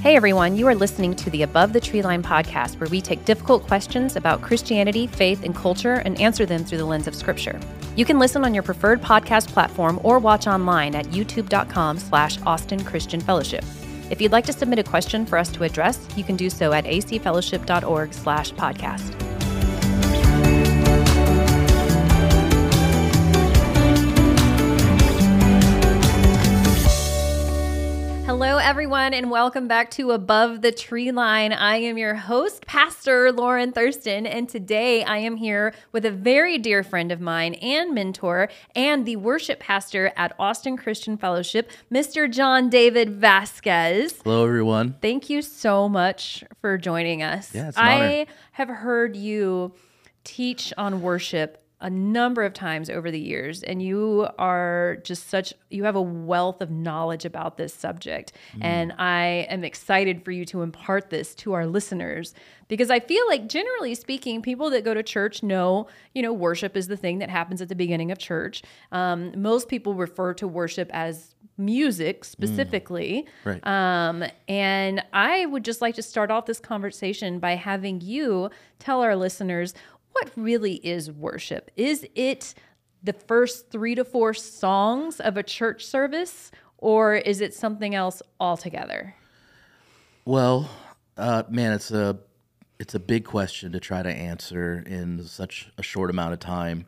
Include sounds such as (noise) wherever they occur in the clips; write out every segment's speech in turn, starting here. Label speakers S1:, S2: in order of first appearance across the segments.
S1: Hey everyone, you are listening to the Above the Treeline podcast, where we take difficult questions about Christianity, faith, and culture and answer them through the lens of Scripture. You can listen on your preferred podcast platform or watch online at youtube.com slash Austin Christian Fellowship. If you'd like to submit a question for us to address, you can do so at acfellowship.org slash podcast. Hello, everyone, and welcome back to Above the Tree Line. I am your host, Pastor Lauren Thurston, and today I am here with a very dear friend of mine and mentor, and the worship pastor at Austin Christian Fellowship, Mr. John David Vasquez.
S2: Hello, everyone.
S1: Thank you so much for joining us.
S2: Yeah, it's an
S1: I
S2: honor.
S1: have heard you teach on worship a number of times over the years and you are just such you have a wealth of knowledge about this subject. And I am excited for you to impart this to our listeners because I feel like generally speaking people that go to church know you know worship is the thing that happens at the beginning of church. Um, most people refer to worship as music specifically.
S2: Right.
S1: um, and I would just like to start off this conversation by having you tell our listeners what really is worship. Is it the first three to four songs of a church service, or is it something else altogether?
S2: Well, uh, man, it's a it's a big question to try to answer in such a short amount of time.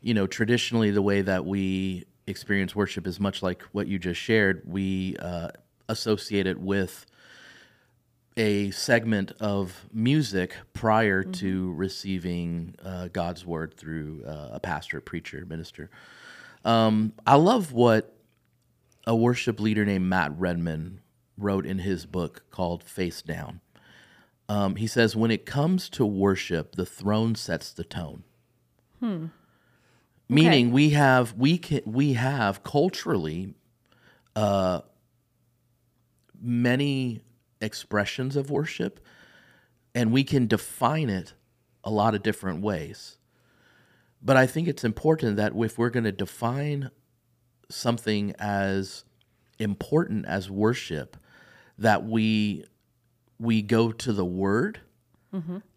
S2: You know, traditionally, the way that we experience worship is much like what you just shared. We uh, associate it with a segment of music prior to receiving uh, God's word through uh, a pastor, preacher, minister. Um, I love what a worship leader named Matt Redman wrote in his book called Face Down. Um, he says, When it comes to worship, the throne sets the tone. Hmm. Meaning we have we can we have culturally uh, many expressions of worship, and we can define it a lot of different ways. But I think it's important that if we're going to define something as important as worship that we we go to the word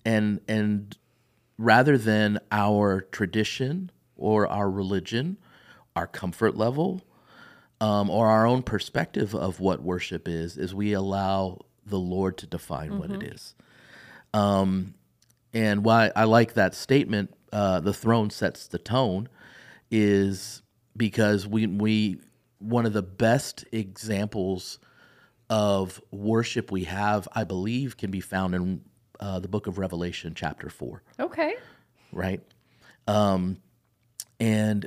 S2: and and rather than our tradition or our religion our comfort level um, or our own perspective of what worship is is we allow the lord to define what it is um, and why I like that statement, uh, the throne sets the tone, is because we we one of the best examples of worship we have, I believe, can be found in uh, the book of Revelation, chapter four,
S1: Okay.
S2: right? Um, and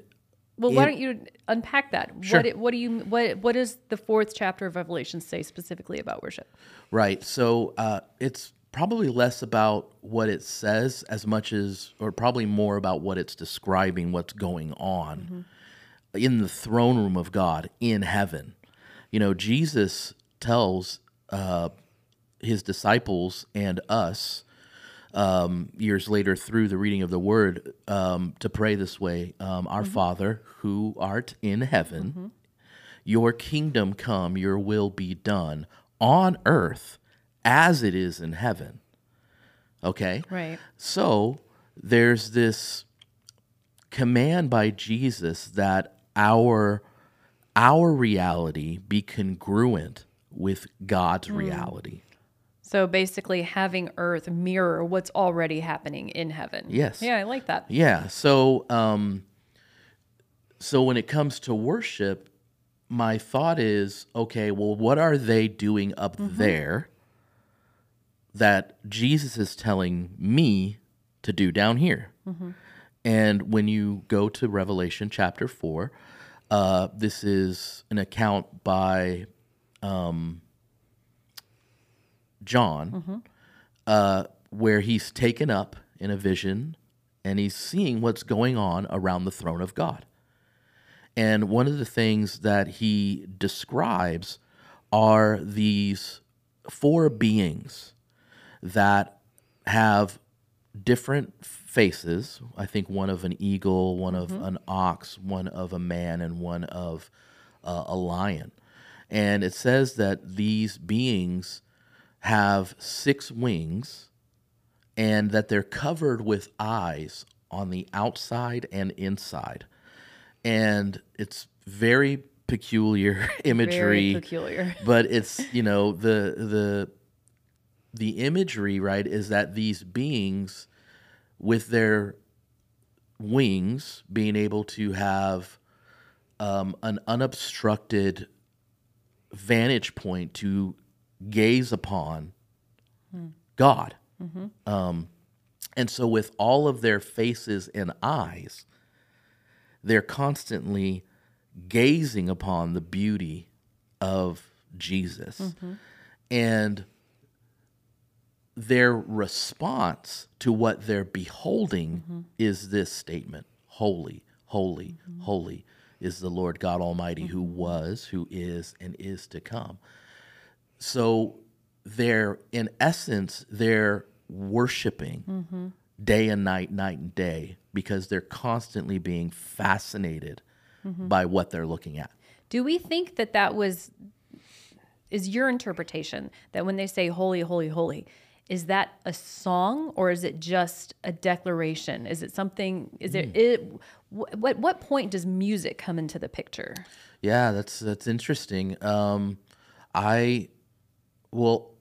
S1: Well, why don't you unpack that?
S2: Sure.
S1: What what do you what what does the fourth chapter of Revelation say specifically about worship?
S2: Right. So uh, it's probably less about what it says as much as, or probably more about what it's describing, what's going on in the throne room of God in heaven. You know, Jesus tells uh, his disciples and us um, years later through the reading of the word um, to pray this way um, Our Father, who art in heaven, your kingdom come, your will be done on earth as it is in heaven. Okay?
S1: Right.
S2: So there's this command by Jesus that our our reality be congruent with God's reality.
S1: So basically, having Earth mirror what's already happening in heaven.
S2: Yes.
S1: Yeah, I like that.
S2: Yeah. So, um, so when it comes to worship, my thought is, okay, well, what are they doing up there that Jesus is telling me to do down here? And when you go to Revelation chapter four, uh, this is an account by um, John uh, where he's taken up in a vision and he's seeing what's going on around the throne of God. And one of the things that he describes are these four beings that have different faces. I think one of an eagle, one of an ox, one of a man, and one of uh, a lion. And it says that these beings have six wings and that they're covered with eyes on the outside and inside. And it's very peculiar (laughs) imagery.
S1: Very peculiar. (laughs)
S2: but it's, you know, the the the imagery, right, is that these beings with their wings being able to have um, an unobstructed vantage point to gaze upon God. Um, and so, with all of their faces and eyes, they're constantly gazing upon the beauty of Jesus. And their response to what they're beholding is this statement Holy, holy, holy is the Lord God Almighty who was, who is, and is to come. So they're, in essence, they're worshiping day and night, night and day, because they're constantly being fascinated by what they're looking at.
S1: Do we think that that was is your interpretation that when they say holy holy holy is that a song or is it just a declaration? Is it something is it, it wh- what what point does music come into the picture?
S2: Yeah, that's that's interesting. Um, I well,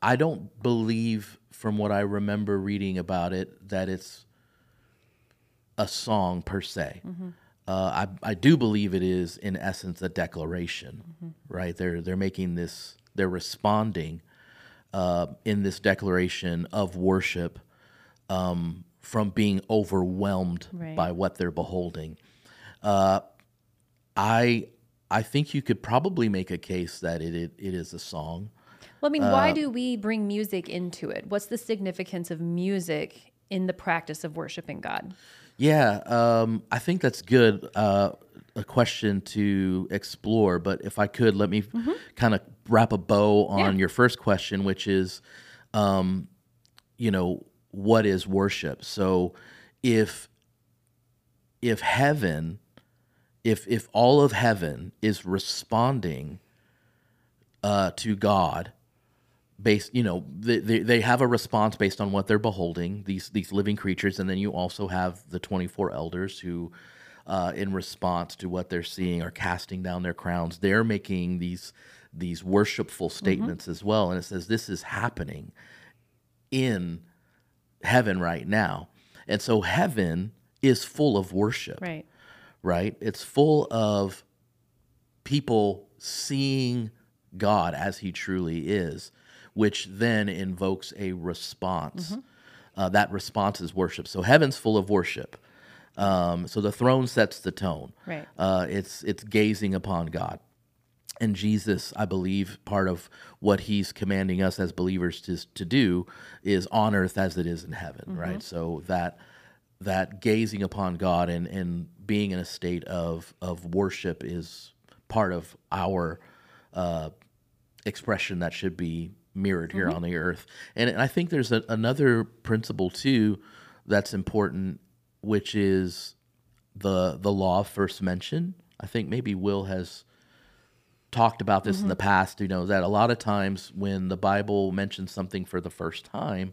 S2: I don't believe from what I remember reading about it that it's a song per se. Uh, I I do believe it is in essence a declaration, right? They're they're making this they're responding uh, in this declaration of worship um, from being overwhelmed
S1: Right.
S2: by what they're beholding. Uh, I I think you could probably make a case that it it, it is a song.
S1: Well, I mean, why do we bring music into it? What's the significance of music in the practice of worshiping God?
S2: Yeah, um, I think that's good. Uh, a question to explore, but if I could, let me kind of wrap a bow on
S1: Yeah.
S2: your first question, which is, um, you know, what is worship? So, if if heaven, if if all of heaven is responding uh, to God, based you know they, they, they have a response based on what they're beholding these these living creatures. And then you also have the 24 elders who uh, in response to what they're seeing are casting down their crowns. They're making these these worshipful statements as well. And it says this is happening in heaven right now. And so heaven is full of worship.
S1: Right.
S2: Right? It's full of people seeing God as He truly is, which then invokes a response. Uh, that response is worship. So heaven's full of worship. Um, so the throne sets the tone.
S1: Right.
S2: Uh, it's it's gazing upon God. And Jesus, I believe, part of what he's commanding us as believers to, to do is on earth as it is in heaven, right? So that that gazing upon God and, and being in a state of, of worship is part of our uh, expression that should be mirrored here on the earth. And, and I think there's a, another principle too that's important, which is the the law of first mention. I think maybe Will has talked about this in the past. You know that a lot of times when the Bible mentions something for the first time,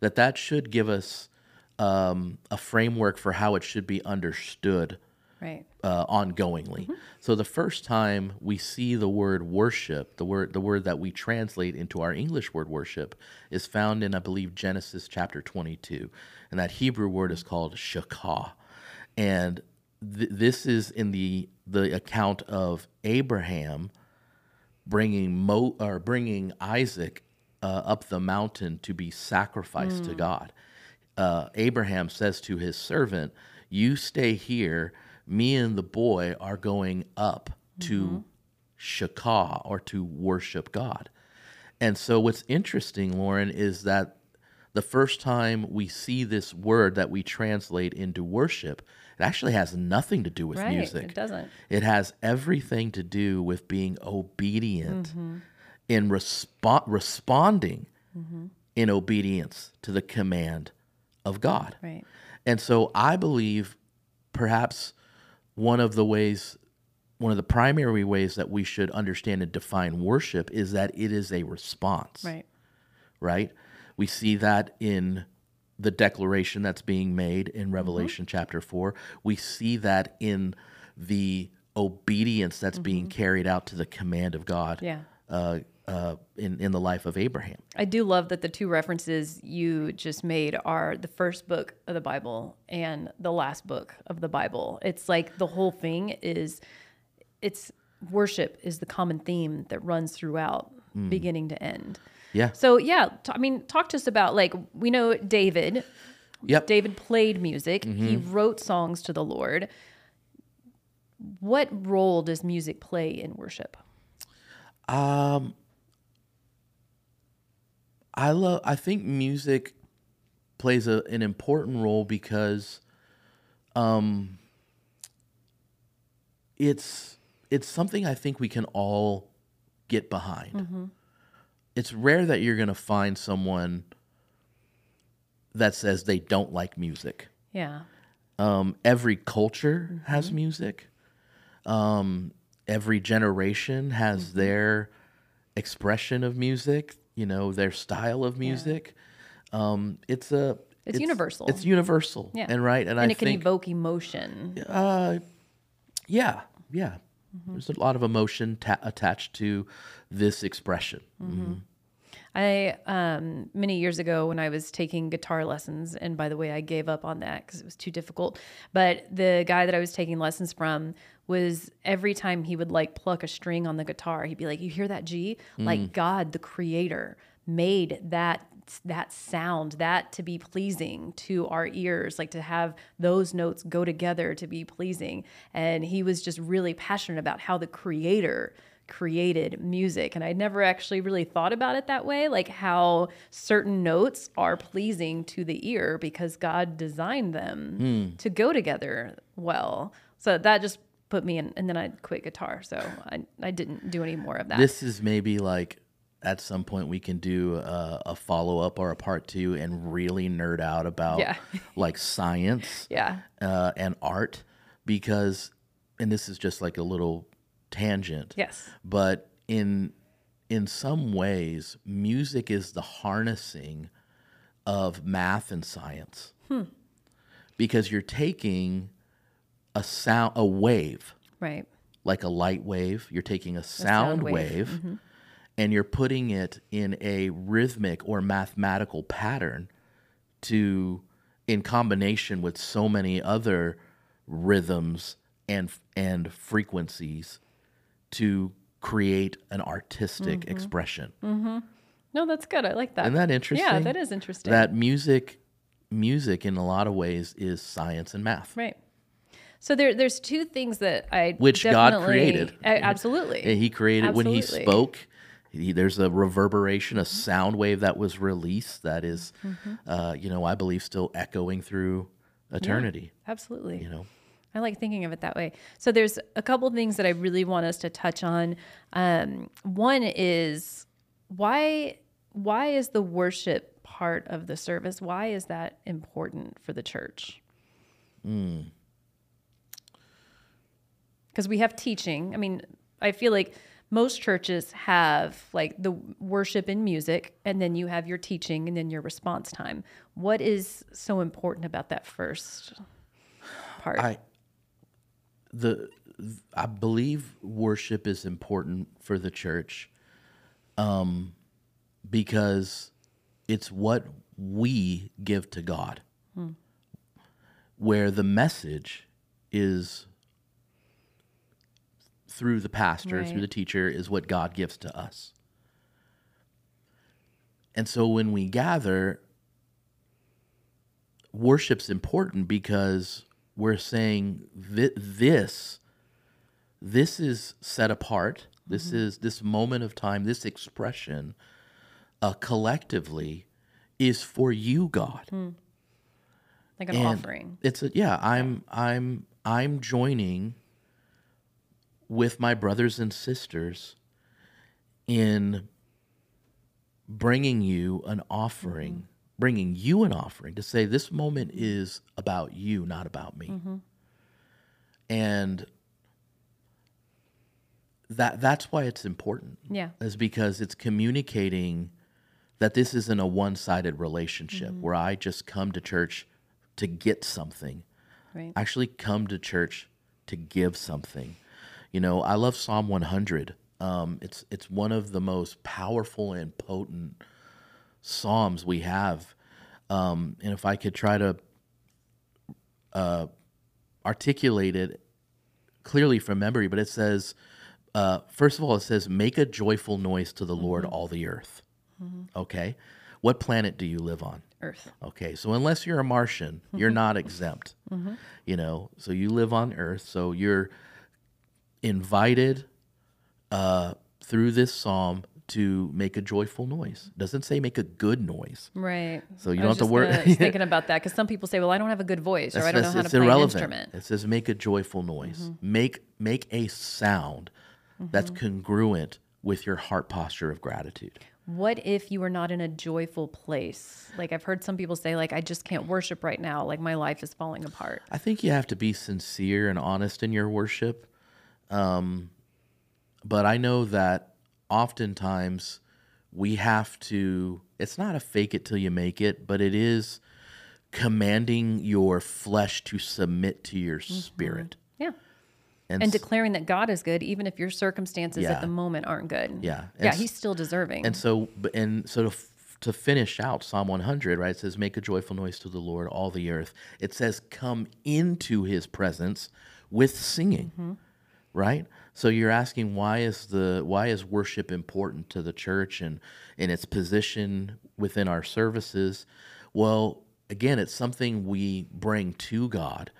S2: that that should give us um, a framework for how it should be understood
S1: Right.
S2: uh, ongoingly. So the first time we see the word worship, the word the word that we translate into our English word worship, is found in I believe Genesis chapter twenty two, and that Hebrew word is called shakah, and th- this is in the the account of Abraham bringing Mo or bringing Isaac uh, up the mountain to be sacrificed to God. Uh, Abraham says to his servant, "You stay here. Me and the boy are going up to mm-hmm. Shakah or to worship God." And so, what's interesting, Lauren, is that the first time we see this word that we translate into worship, it actually has nothing to do with
S1: Right.
S2: music.
S1: It doesn't.
S2: It has everything to do with being obedient mm-hmm. in respo- responding mm-hmm. in obedience to the command of God.
S1: Right.
S2: And so I believe perhaps one of the ways one of the primary ways that we should understand and define worship is that it is a response
S1: Right.
S2: right? We see that in the declaration that's being made in Revelation chapter 4. We see that in the obedience that's being carried out to the command of God
S1: Yeah.
S2: uh, uh, in, in the life of Abraham.
S1: I do love that the two references you just made are the first book of the Bible and the last book of the Bible. It's like the whole thing is it's worship is the common theme that runs throughout beginning to end.
S2: Yeah.
S1: So yeah, t- I mean talk to us about like we know David
S2: Yep.
S1: David played music. He wrote songs to the Lord. What role does music play in worship?
S2: Um, I love. I think music plays a, an important role because, um, it's it's something I think we can all get behind. It's rare that you're going to find someone that says they don't like music.
S1: Yeah.
S2: Um, every culture has music. Um, every generation has their expression of music. You know, their style of music. Um, it's a
S1: It's universal.
S2: It's universal.
S1: Yeah.
S2: And right. And,
S1: And
S2: I
S1: it can
S2: think,
S1: evoke emotion.
S2: uh, yeah, yeah.
S1: Mm-hmm.
S2: There's a lot of emotion ta- attached to this expression.
S1: Mm-hmm. I um, many years ago when I was taking guitar lessons, and by the way, I gave up on that because it was too difficult. But the guy that I was taking lessons from was every time he would like pluck a string on the guitar, he'd be like, "You hear that G? Like mm. God, the Creator, made that." that sound that to be pleasing to our ears like to have those notes go together to be pleasing and he was just really passionate about how the creator created music and i never actually really thought about it that way like how certain notes are pleasing to the ear because god designed them hmm. to go together well so that just put me in and then i quit guitar. So i, I didn't do any more of that.
S2: This is maybe like at some point we can do a, a follow up or a part two and really nerd out about
S1: Yeah. (laughs)
S2: like science
S1: yeah.
S2: uh, and art because, and this is just like a little tangent.
S1: yes.
S2: But in in some ways, music is the harnessing of math and science. Because you're taking a sound, a wave,
S1: right
S2: like a light wave. You're taking a sound,
S1: sound wave.
S2: wave, and you're putting it in a rhythmic or mathematical pattern to, in combination with so many other rhythms and and frequencies, to create an artistic
S1: Mm-hmm.
S2: expression.
S1: no that's good i like that
S2: Isn't that interesting?
S1: yeah that is interesting
S2: That music, music in a lot of ways is science and math.
S1: Right. So there, there's two things that I
S2: Which God created.
S1: A- absolutely.
S2: He created when he spoke. He, there's a reverberation, a sound wave that was released that is,
S1: Mm-hmm.
S2: uh, you know, I believe still echoing through eternity.
S1: Absolutely.
S2: You know,
S1: I like thinking of it that way. So there's a couple things that I really want us to touch on. Um, one is why why is the worship part of the service? Why is that important for the church? Because we have teaching. I mean, I feel like most churches have like the worship and music, and then you have your teaching, and then your response time. What is so important about that first part?
S2: I the I believe worship is important for the church, um, because it's what we give to God. Where the message is through the pastor,
S1: Right.
S2: through the teacher, is what God gives to us. And so when we gather, worship's important because we're saying thi- this this is set apart this is this moment of time this expression uh, collectively is for you god
S1: like an
S2: and
S1: offering.
S2: it's a yeah i'm i'm i'm joining with my brothers and sisters in bringing you an offering bringing you an offering to say this moment is about you not about me and that that's why it's important.
S1: Yeah.
S2: Is because it's communicating that this isn't a one-sided relationship
S1: Mm-hmm.
S2: where I just come to church to get something.
S1: Right.
S2: I actually come to church to give something. You know, I love Psalm 100. Um, it's it's one of the most powerful and potent psalms we have. Um, and if I could try to uh, articulate it clearly from memory, but it says, uh, first of all, it says, "Make a joyful noise to the Lord, all the earth." Okay, what planet do you live on?
S1: Earth.
S2: Okay, so unless you're a Martian, you're not exempt. You know, so you live on Earth, so you're invited uh, through this psalm to make a joyful noise. Doesn't say make a good noise.
S1: Right.
S2: So you don't have to worry- (laughs)
S1: thinking about that because some people say, "Well, I don't have a good voice, or I don't know how to play
S2: irrelevant.
S1: an instrument."
S2: It says make a joyful noise.
S1: Mm-hmm.
S2: Make make a sound that's
S1: Mm-hmm.
S2: congruent with your heart posture of gratitude.
S1: What if you were not in a joyful place? Like I've heard some people say, "Like I just can't worship right now. Like my life is falling apart."
S2: I think you have to be sincere and honest in your worship. Um, but I know that oftentimes we have to, it's not a fake it till you make it, but it is commanding your flesh to submit to your spirit.
S1: Yeah.
S2: And,
S1: And declaring that God is good, even if your circumstances
S2: Yeah.
S1: at the moment aren't good.
S2: Yeah.
S1: Yeah,
S2: And s-
S1: He's still deserving.
S2: And so, and so to, f- to finish out Psalm 100, right? It says, "Make a joyful noise to the Lord, all the earth." It says, "Come into His presence with singing." Right. So you're asking why is the why is worship important to the church and in its position within our services? Well, again, it's something we bring to God.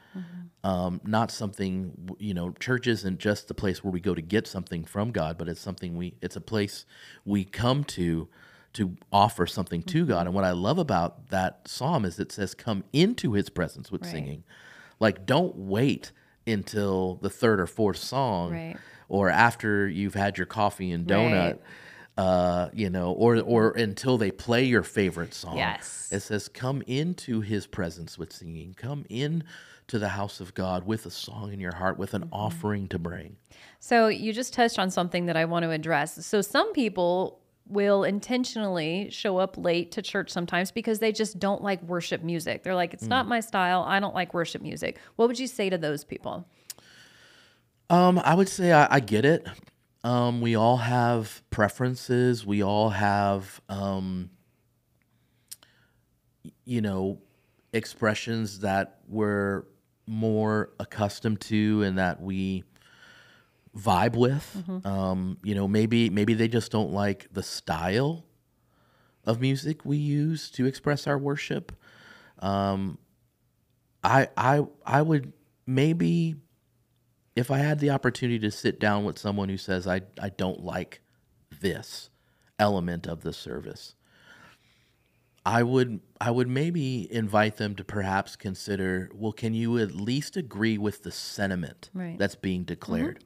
S2: Um, not something you know. Church isn't just the place where we go to get something from God, but it's something we. It's a place we come to to offer something to God. And what I love about that psalm is it says, "Come into His presence with
S1: Right.
S2: singing." Like, don't wait until the third or fourth song,
S1: Right.
S2: or after you've had your coffee and donut.
S1: Right.
S2: Uh, you know, or or until they play your favorite song.
S1: Yes.
S2: It says, "Come into His presence with singing. Come in to the house of God with a song in your heart, with an
S1: Mm-hmm.
S2: offering to bring."
S1: So you just touched on something that I want to address. So some people will intentionally show up late to church sometimes because they just don't like worship music. They're like, it's
S2: Mm.
S1: not my style. I don't like worship music. What would you say to those people?
S2: Um, I would say I, I get it. Um, we all have preferences. We all have, um, you know, expressions that we're more accustomed to and that we vibe with. Um, you know, maybe maybe they just don't like the style of music we use to express our worship. Um, I I I would maybe if I had the opportunity to sit down with someone who says I I don't like this element of the service, I would I would maybe invite them to perhaps consider, well, can you at least agree with the sentiment
S1: Right.
S2: that's being declared?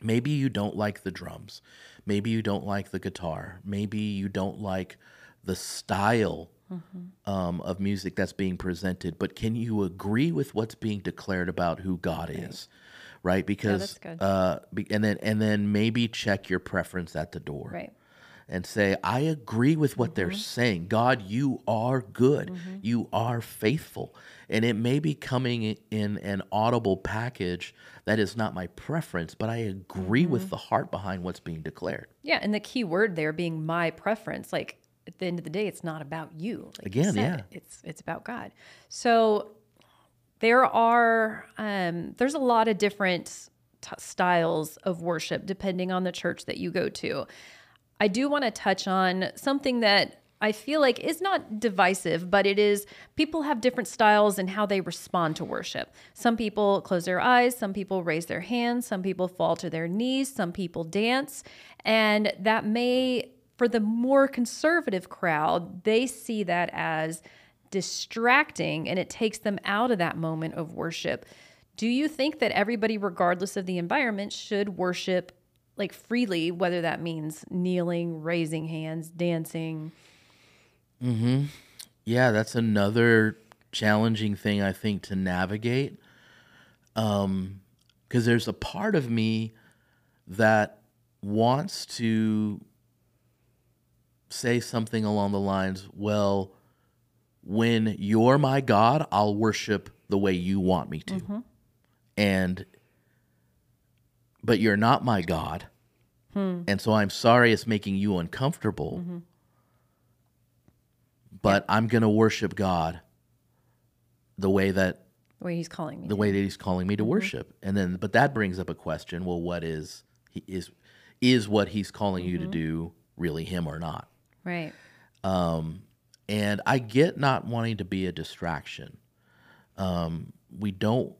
S2: Maybe you don't like the drums. Maybe you don't like the guitar. Maybe you don't like the style um, of music that's being presented. But can you agree with what's being declared about who God is? Right? Because
S1: good.
S2: uh, be, and then and then maybe check your preference at the door
S1: Right.
S2: And say, I agree with what they're mm-hmm. saying. God, you are good. Mm-hmm. You are faithful. And it may be coming in an audible package that is not my preference, but I agree with mm-hmm. the heart behind what's being declared.
S1: Yeah. And the key word there being my preference. Like at the end of the day, it's not about you. Like you
S2: Again,
S1: said,
S2: yeah.
S1: It's it's about God. So there are um, there's a lot of different t- styles of worship depending on the church that you go to. I do want to touch on something that I feel like is not divisive, but it is people have different styles and how they respond to worship. Some people close their eyes, some people raise their hands, some people fall to their knees, some people dance, and that may for the more conservative crowd, they see that as distracting and it takes them out of that moment of worship. Do you think that everybody, regardless of the environment, should worship like freely, whether that means kneeling, raising hands, dancing? Mm-hmm.
S2: Yeah, that's another challenging thing I think to navigate. Um, because there's a part of me that wants to say something along the lines, well, when you're my God, I'll worship the way you want me to. And but you're not my God. And so I'm sorry it's making you uncomfortable. But I'm going to worship God the way that
S1: The way he's calling me.
S2: the
S1: to.
S2: way that he's calling me to worship. And then but that brings up a question, well what is he is is what he's calling you to do really him or not?
S1: Right.
S2: Um and I get not wanting to be a distraction. Um, we don't,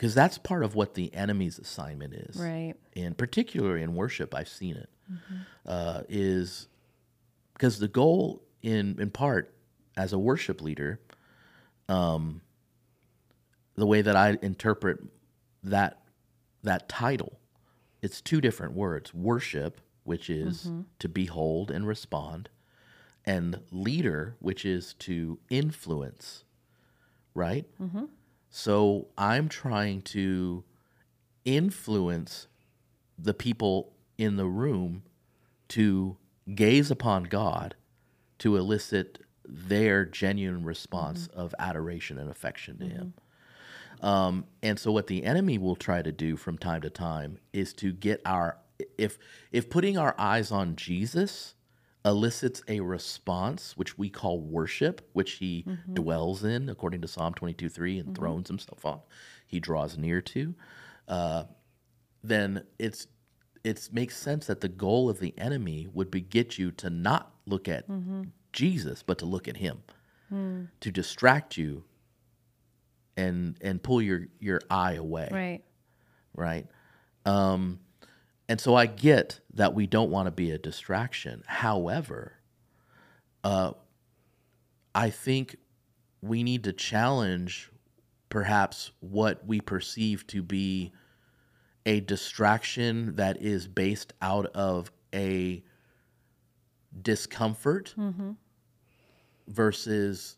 S2: because that's part of what the enemy's assignment is.
S1: Right.
S2: And particularly in worship, I've seen it. uh, is because the goal, in in part, as a worship leader, um, the way that I interpret that that title, it's two different words: worship, which is to behold and respond, and leader, which is to influence, right? So I'm trying to influence the people in the room to gaze upon God to elicit their genuine response of adoration and affection to Him. Um, and so, what the enemy will try to do from time to time is to get our if if putting our eyes on Jesus elicits a response, which we call worship, which He dwells in, according to Psalm twenty two three, and thrones Himself on, He draws near to. Uh, then it's it makes sense that the goal of the enemy would be get you to not look at Jesus, but to look at Him, to distract you and and pull your your eye away.
S1: Right.
S2: right? Um and so i get that we don't want to be a distraction however uh i think we need to challenge perhaps what we perceive to be a distraction that is based out of a discomfort versus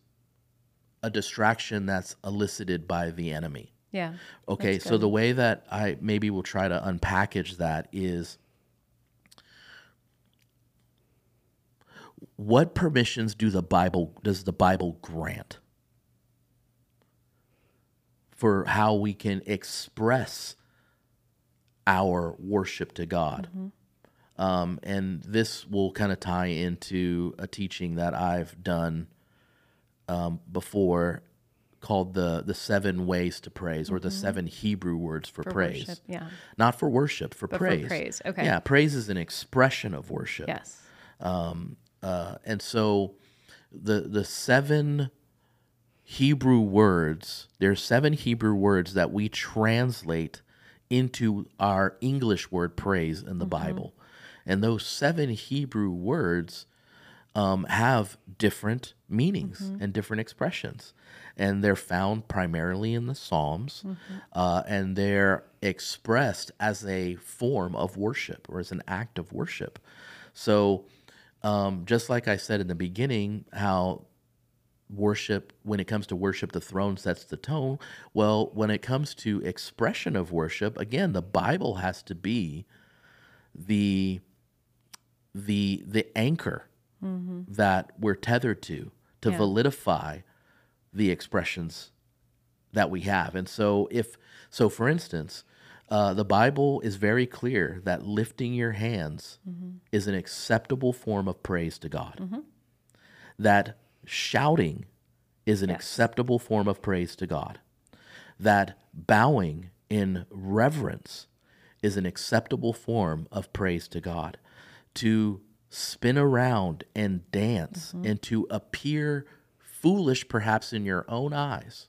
S2: a distraction that's elicited by the enemy.
S1: Yeah.
S2: Okay, so the way that I maybe will try to unpackage that is what permissions do the Bible does the Bible grant for how we can express our worship to God? Um, and this will kind of tie into a teaching that I've done um, before called the the seven ways to praise or the seven Hebrew words for,
S1: For
S2: praise.
S1: worship. Yeah.
S2: Not for worship, for
S1: But for
S2: praise.
S1: praise, okay.
S2: Yeah, praise is an expression of worship.
S1: Yes.
S2: Um, uh, and so the the seven Hebrew words, there are seven Hebrew words that we translate into our English word praise in the Bible. And those seven Hebrew words um, have different meanings and different expressions. And they're found primarily in the Psalms, uh, and they're expressed as a form of worship or as an act of worship. So, um, just like I said in the beginning, how worship, when it comes to worship, the throne sets the tone. Well, when it comes to expression of worship, again, the Bible has to be the the the anchor Mm-hmm. that we're tethered to to
S1: Yeah.
S2: validify the expressions that we have. And so, if so, for instance, uh, the Bible is very clear that lifting your hands mm-hmm. is an acceptable form of praise to God. Mm-hmm. That shouting is an
S1: Yes.
S2: acceptable form of praise to God. That bowing in reverence is an acceptable form of praise to God. To spin around and dance mm-hmm. and to appear foolish, perhaps in your own eyes,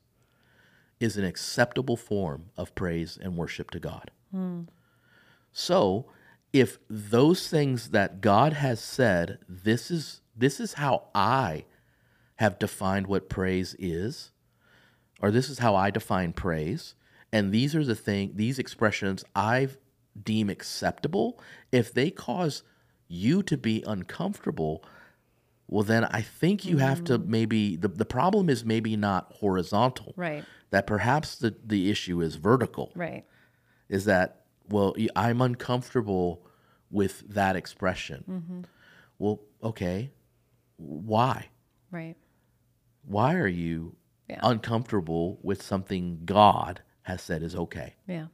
S2: is an acceptable form of praise and worship to God. Hmm. So, if those things that God has said, this is this is how I have defined what praise is, or this is how I define praise, and these are the thing these expressions I deem acceptable, if they cause you to be uncomfortable, well then I think you have to maybe the, the problem is maybe not horizontal.
S1: Right.
S2: That perhaps the, the issue is vertical
S1: Right.
S2: is that well I'm uncomfortable with that expression.
S1: Mm-hmm.
S2: Well, okay, why?
S1: Right.
S2: Why are you
S1: Yeah.
S2: uncomfortable with something God has said is okay?
S1: Yeah.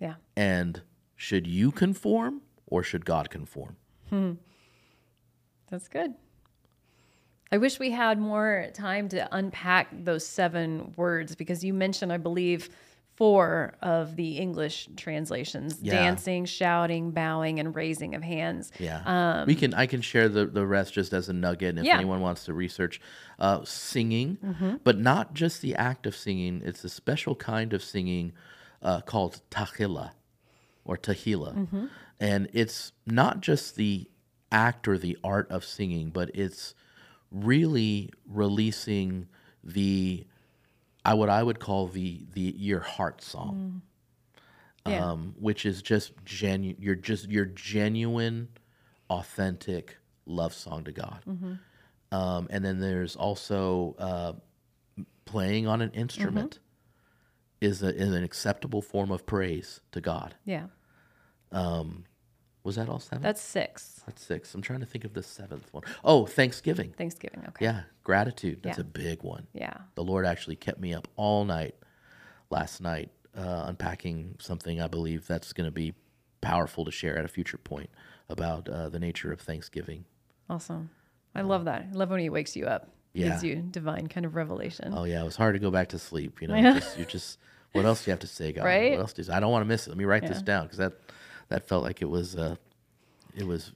S1: Yeah.
S2: And should you conform or should God conform?
S1: That's good. I wish we had more time to unpack those seven words because you mentioned, I believe, four of the English translations
S2: Yeah.
S1: dancing, shouting, bowing, and raising of hands.
S2: Yeah, we can. I can share the the rest just as a nugget, and if
S1: Um, Yeah. Mm-hmm.
S2: anyone wants to research uh, singing, but not just the act of singing. It's a special kind of singing uh, called tahila or tahila,
S1: Mm-hmm.
S2: And it's not just the act or the art of singing, but it's really releasing the I what I would call the the your heart song
S1: Yeah.
S2: um, which is just genuine you're just your genuine, authentic love song to God. Um, and then there's also uh, playing on an instrument is, a, is an acceptable form of praise to God.
S1: yeah.
S2: Was that all seven?
S1: That's six.
S2: That's six. I'm trying to think of the seventh one. Oh, Thanksgiving.
S1: Thanksgiving. Okay.
S2: Yeah, gratitude. That's
S1: Yeah.
S2: a big one.
S1: Yeah.
S2: The Lord actually kept me up all night last night uh, unpacking something I believe that's going to be powerful to share at a future point about uh, the nature of Thanksgiving.
S1: Awesome. I love that. I love when he wakes you up.
S2: Yeah.
S1: Gives you divine kind of revelation.
S2: Oh yeah, it was hard to go back to sleep. You know, (laughs)
S1: Yeah.
S2: just, you just what else do you have to say, God?
S1: Right?
S2: What else do you, I don't want to miss it. Let me write this down because that that felt like it was uh, it was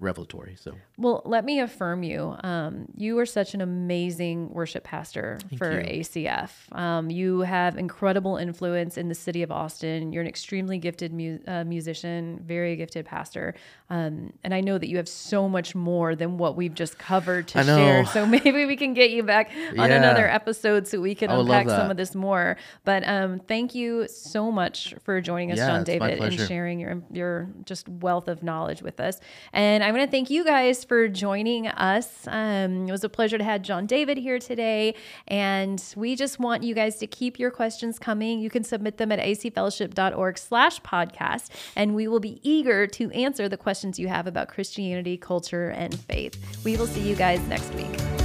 S2: revelatory. So
S1: Well, let me affirm you. Um, you are such an amazing worship pastor for
S2: you.
S1: ACF. Um, you have incredible influence in the city of Austin. You're an extremely gifted mu- uh, musician, very gifted pastor. Um, and I know that you have so much more than what we've just covered to share. So (laughs) maybe we can get you back on
S2: Yeah.
S1: another episode so we can
S2: I would love
S1: unpack some of this more. But um, thank you so much for joining us,
S2: Yeah,
S1: John David, and sharing your your just wealth of knowledge with us. And I want to thank you guys for joining us. Um, it was a pleasure to have John David here today, and we just want you guys to keep your questions coming. You can submit them at acfellowship.org/slash podcast, and we will be eager to answer the questions you have about Christianity, culture, and faith. We will see you guys next week.